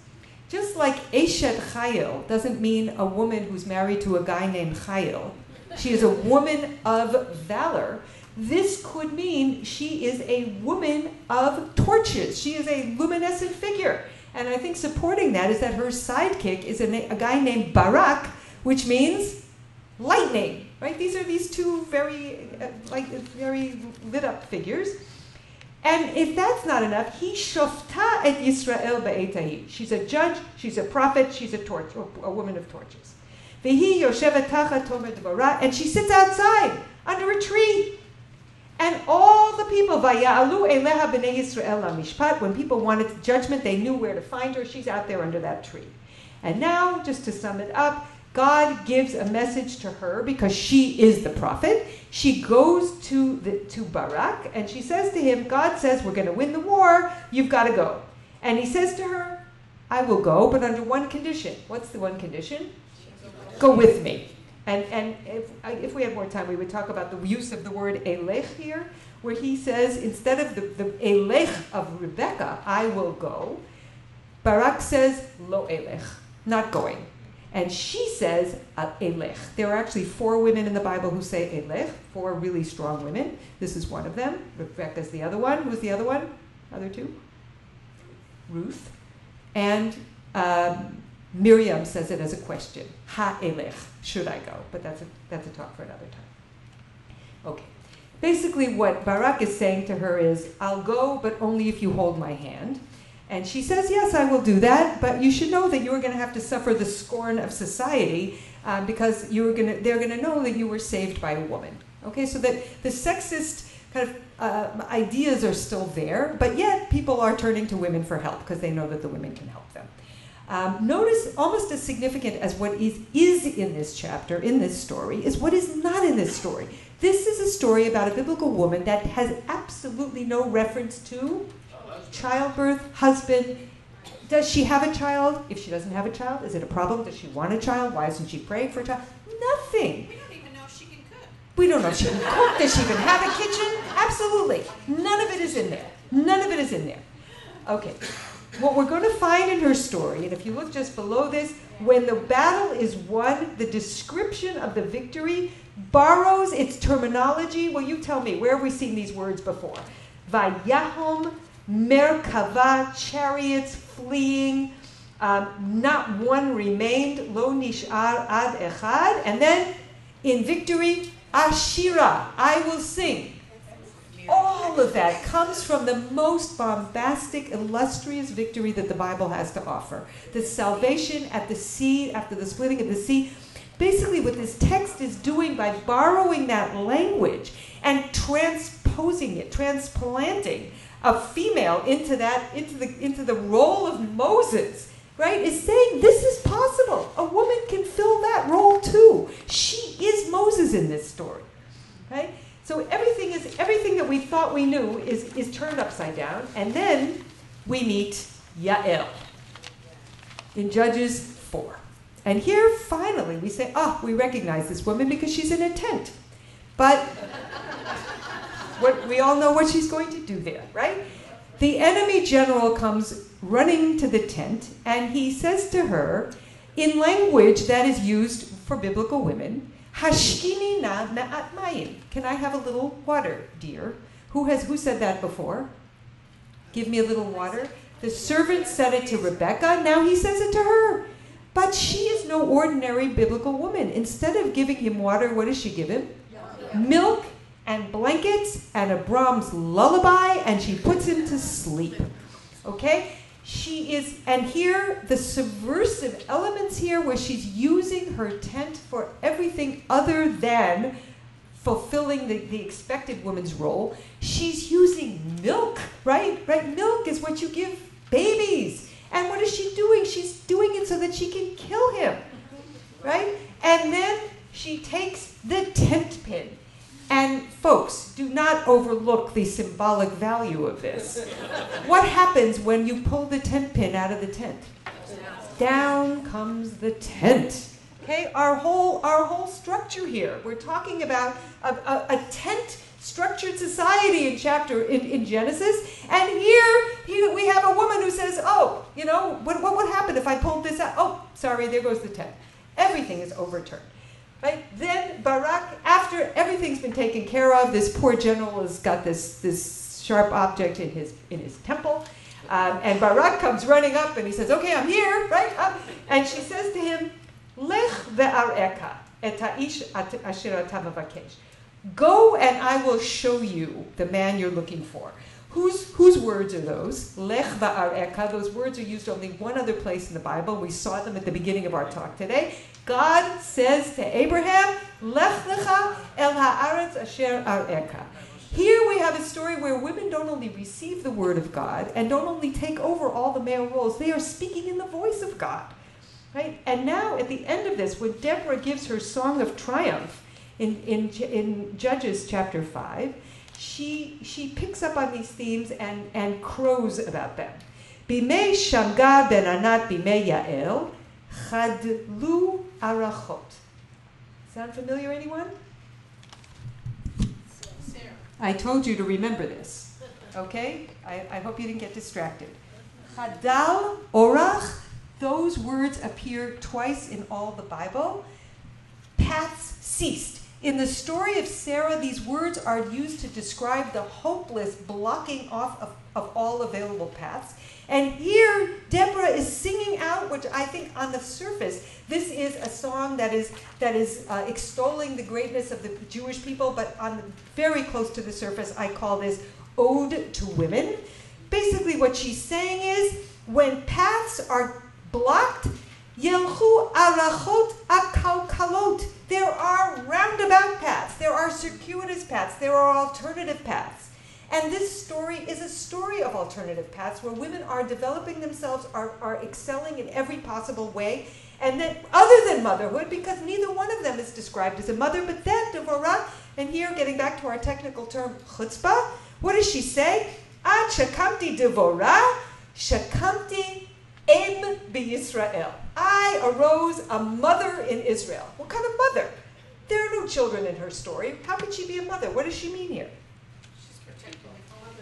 Just like Eshet Chayil doesn't mean a woman who's married to a guy named Chayil. She is a woman of valor. This could mean she is a woman of torches. She is a luminescent figure. And I think supporting that is that her sidekick is a, na- a guy named Barak, which means lightning. Right? These are these two very, uh, like, very lit up figures. And if that's not enough, he shofta et Yisrael be'etahi. She's a judge, she's a prophet, she's a torch, a woman of torches. Tomer and she sits outside under a tree. And all the people, when people wanted judgment, they knew where to find her. She's out there under that tree. And now, just to sum it up, God gives a message to her because she is the prophet. She goes to, the, to Barak and she says to him, God says, We're going to win the war. You've got to go. And he says to her, I will go, but under one condition. What's the one condition? Go with me. And, and if, if we had more time, we would talk about the use of the word elech here, where he says, instead of the, the elech of Rebecca, I will go, Barak says, lo elech, not going. And she says, Elech. There are actually four women in the Bible who say Elech, four really strong women. This is one of them. Rebecca's the other one. Who's the other one? Other two? Ruth. And um, Miriam says it as a question. Ha Elech. Should I go? But that's a, that's a talk for another time. Okay. Basically, what Barak is saying to her is, I'll go, but only if you hold my hand. And she says, Yes, I will do that, but you should know that you're going to have to suffer the scorn of society um, because you're gonna, they're going to know that you were saved by a woman. Okay, so that the sexist kind of uh, ideas are still there, but yet people are turning to women for help because they know that the women can help them. Um, notice almost as significant as what is, is in this chapter, in this story, is what is not in this story. This is a story about a biblical woman that has absolutely no reference to childbirth, husband. Does she have a child? If she doesn't have a child, is it a problem? Does she want a child? Why isn't she praying for a child? Nothing. We don't even know if she can cook. We don't know if she can cook. Does she even have a kitchen? Absolutely. None of it is in there. None of it is in there. Okay. What we're going to find in her story, and if you look just below this, when the battle is won, the description of the victory borrows its terminology. Well, you tell me, where have we seen these words before? Vayahom, Merkava, chariots fleeing. Um, not one remained, lo nishar ad echad. And then in victory, Ashira, I will sing. All of that comes from the most bombastic, illustrious victory that the Bible has to offer. The salvation at the sea, after the splitting of the sea. Basically, what this text is doing by borrowing that language and transposing it, transplanting a female into that, into the, into the role of Moses, right, is saying this is possible. A woman can fill that role too. She is Moses in this story, right? So everything is everything that we thought we knew is, is turned upside down, and then we meet Yael in Judges 4. And here finally we say, oh, we recognize this woman because she's in a tent. But what, we all know what she's going to do there, right? The enemy general comes running to the tent and he says to her, in language that is used for biblical women, Hashkini na ma'at mayim. Can I have a little water, dear? Who has who said that before? Give me a little water. The servant said it to Rebecca. Now he says it to her. But she is no ordinary biblical woman. Instead of giving him water, what does she give him? Milk and blankets and a Brahms lullaby, and she puts him to sleep. Okay? She is, and here, the subversive elements here, where she's using her tent for everything other than fulfilling the, the expected woman's role. She's using milk, right? Right? Milk is what you give babies. And what is she doing? She's doing it so that she can kill him, right? And then she takes the tent pin. And folks, do not overlook the symbolic value of this. what happens when you pull the tent pin out of the tent? Down comes the tent. Okay, our whole our whole structure here. We're talking about a, a, a tent structured society in chapter in, in Genesis, and here, here we have a woman who says, "Oh, you know, what, what would happen if I pulled this out? Oh, sorry, there goes the tent. Everything is overturned." Right? Then Barak, after everything's been taken care of, this poor general has got this this sharp object in his in his temple. Um, and Barak comes running up and he says, Okay, I'm here, right? Um, and she says to him, Lech ve'areka et ha'ish asher. Go and I will show you the man you're looking for. Whose, whose words are those? Lech va'areka. Those words are used only one other place in the Bible. We saw them at the beginning of our talk today. God says to Abraham, Lech lecha el haaretz asher areka. Here we have a story where women don't only receive the word of God and don't only take over all the male roles, they are speaking in the voice of God. Right? And now at the end of this, when Deborah gives her song of triumph in, in, in Judges chapter 5, she, she picks up on these themes and, and crows about them. Bimei Shamgar ben Anat bimei Yael, chadlu arachot. Sound familiar, anyone? I told you to remember this. Okay? I, I hope you didn't get distracted. Chadal orach those words appear twice in all the Bible. Paths ceased. In the story of Sarah, these words are used to describe the hopeless blocking off of, of all available paths. And here, Deborah is singing out, which I think on the surface, this is a song that is, that is uh, extolling the greatness of the Jewish people, but on very close to the surface, I call this Ode to Women. Basically, what she's saying is when paths are blocked, Yelchu arachot akalkalot. There are roundabout paths, there are circuitous paths, there are alternative paths. And this story is a story of alternative paths where women are developing themselves, are, are excelling in every possible way. And then, other than motherhood, because neither one of them is described as a mother, but then Devorah, and here getting back to our technical term, chutzpah, what does she say? Ad shakamti Devorah, shakamti em b'Yisrael. I arose a mother in Israel. What kind of mother? There are no children in her story. How could she be a mother? What does she mean here?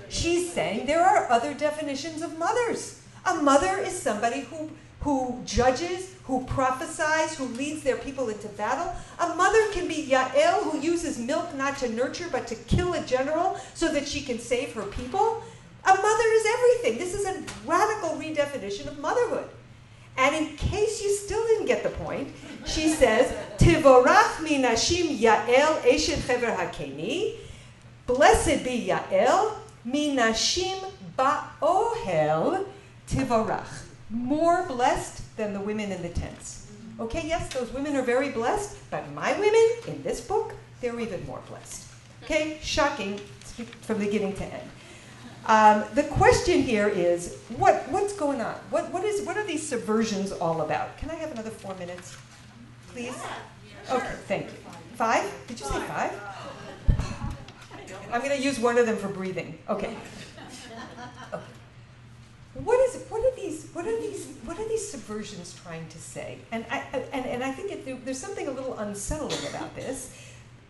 She's saying there are other definitions of mothers. A mother is somebody who, who judges, who prophesies, who leads their people into battle. A mother can be Yael, who uses milk not to nurture but to kill a general so that she can save her people. A mother is everything. This is a radical redefinition of motherhood. And in case you still didn't get the point, she says, Tivorach minashim Yael eshet chever hakeni. Blessed be Yael minashim ba'ohel tivorach. More blessed than the women in the tents. Okay, yes, those women are very blessed, but my women in this book, they're even more blessed. Okay, shocking from beginning to end. Um, the question here is what, what's going on? What, what, is, what are these subversions all about? Can I have another four minutes, please? Okay, thank you. Five? Did you say five? I'm going to use one of them for breathing. Okay. okay. What is what are these what are these what are these subversions trying to say? And I and, and I think it, there's something a little unsettling about this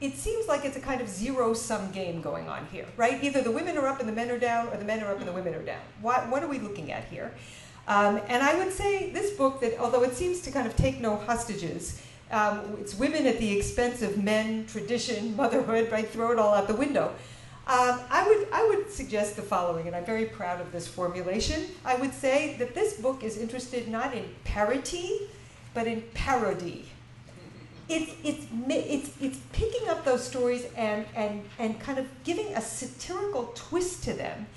it seems like it's a kind of zero sum game going on here, right? Either the women are up and the men are down, or the men are up and the women are down. What, what are we looking at here? Um, and I would say this book, that although it seems to kind of take no hostages, um, it's women at the expense of men, tradition, motherhood, right? Throw it all out the window. Um, I, would, I would suggest the following, and I'm very proud of this formulation. I would say that this book is interested not in parity, but in parody it's, it's, it's, it's picking up those stories and, and, and kind of giving a satirical twist to them.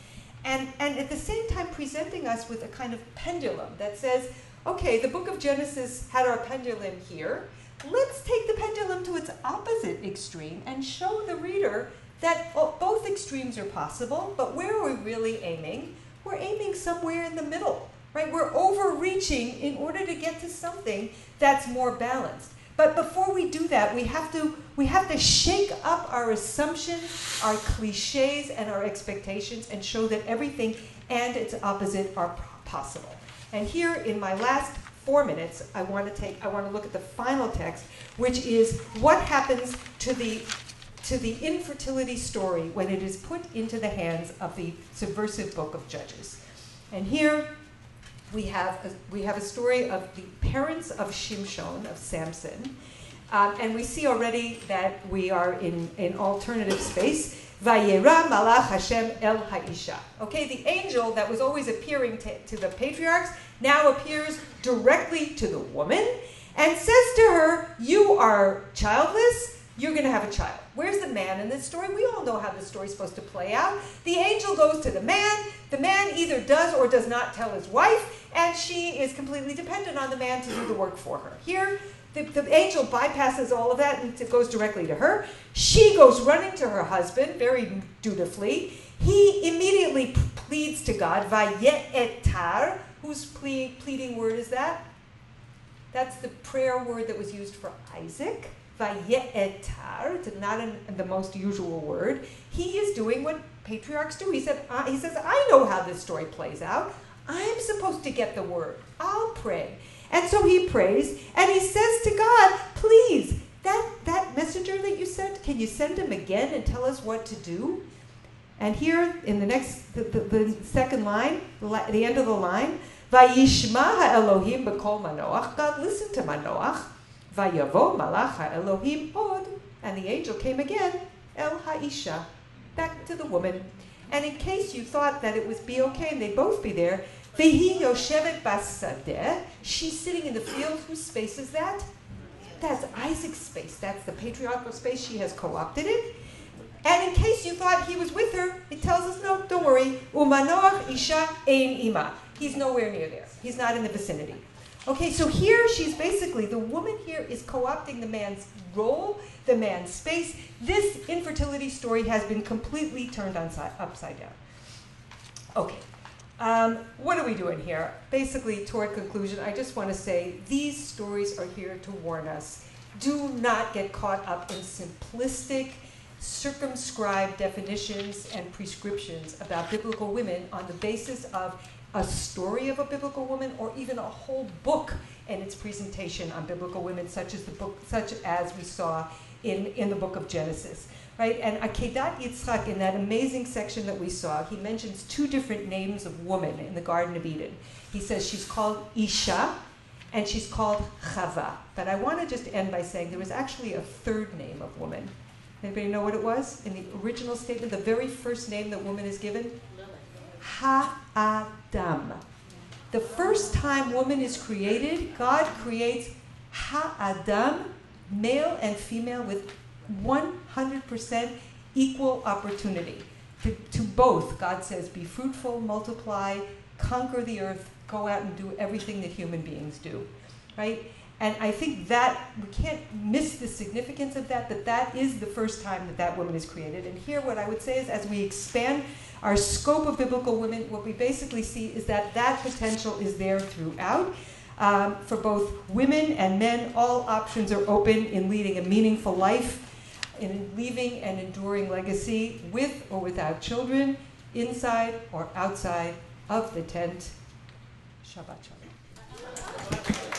And, and at the same time presenting us with a kind of pendulum that says, okay, the book of Genesis had our pendulum here. Let's take the pendulum to its opposite extreme and show the reader that both extremes are possible, but where are we really aiming? We're aiming somewhere in the middle, right? We're overreaching in order to get to something that's more balanced. But before we do that, we have to we have to shake up our assumptions, our cliches, and our expectations, and show that everything and its opposite are possible. And here, in my last four minutes, I want to take I want to look at the final text, which is what happens to the to the infertility story when it is put into the hands of the subversive book of Judges. And here we have a, we have a story of the parents of Shimshon, of Samson. Um, and we see already that we are in, in alternative space. Vayera malach Hashem el ha'isha. Okay, the angel that was always appearing to, to the patriarchs now appears directly to the woman and says to her, You are childless, you're going to have a child. Where's the man in this story? We all know how the story's supposed to play out. The angel goes to the man. The man either does or does not tell his wife, and she is completely dependent on the man to do the work for her. Here, the, the angel bypasses all of that and it goes directly to her. She goes running to her husband very dutifully. He immediately pleads to God, Vayet etar. Whose ple- pleading word is that? That's the prayer word that was used for Isaac. Vayetar, it's not an, the most usual word. He is doing what patriarchs do. He said, uh, he says, I know how this story plays out. I'm supposed to get the word. I'll pray. And so he prays, and he says to God, please, that, that messenger that you sent, can you send him again and tell us what to do? And here in the next, the, the, the second line, the end of the line, Vayishma ha'Elohim b'kol Manoach. God listened to Manoach. Vayavo malach Elohim od. And the angel came again, El ha'isha, back to the woman. And in case you thought that it would be okay and they'd both be there, Vihi yoshevet basadeh. She's sitting in the field. Whose space is that? That's Isaac's space. That's the patriarchal space. She has co-opted it. And in case you thought he was with her, it tells us no, don't worry. Umanoach isha ein ima. He's nowhere near there. He's not in the vicinity. Okay, so here she's basically the woman here is co-opting the man's role, the man's space. This infertility story has been completely turned on upside down. Okay, um, what are we doing here? Basically, toward conclusion, I just want to say these stories are here to warn us. Do not get caught up in simplistic, circumscribed definitions and prescriptions about biblical women on the basis of a story of a biblical woman or even a whole book and its presentation on biblical women, such as the book, such as we saw in, in the book of Genesis right? And Akedat Yitzchak, in that amazing section that we saw, he mentions two different names of woman in the Garden of Eden. He says she's called Isha and she's called Chava. But I want to just end by saying there was actually a third name of woman. Anybody know what it was? In the original statement, the very first name that woman is given? Ha-Adam. The first time woman is created, God creates Ha-Adam, male and female with 100% equal opportunity. To, to both, God says, be fruitful, multiply, conquer the earth, go out and do everything that human beings do. Right? And I think that we can't miss the significance of that, that that is the first time that that woman is created. And here, what I would say is, as we expand our scope of biblical women, what we basically see is that that potential is there throughout. Um, for both women and men, all options are open in leading a meaningful life in leaving an enduring legacy with or without children, inside or outside of the tent. Shabbat Shalom.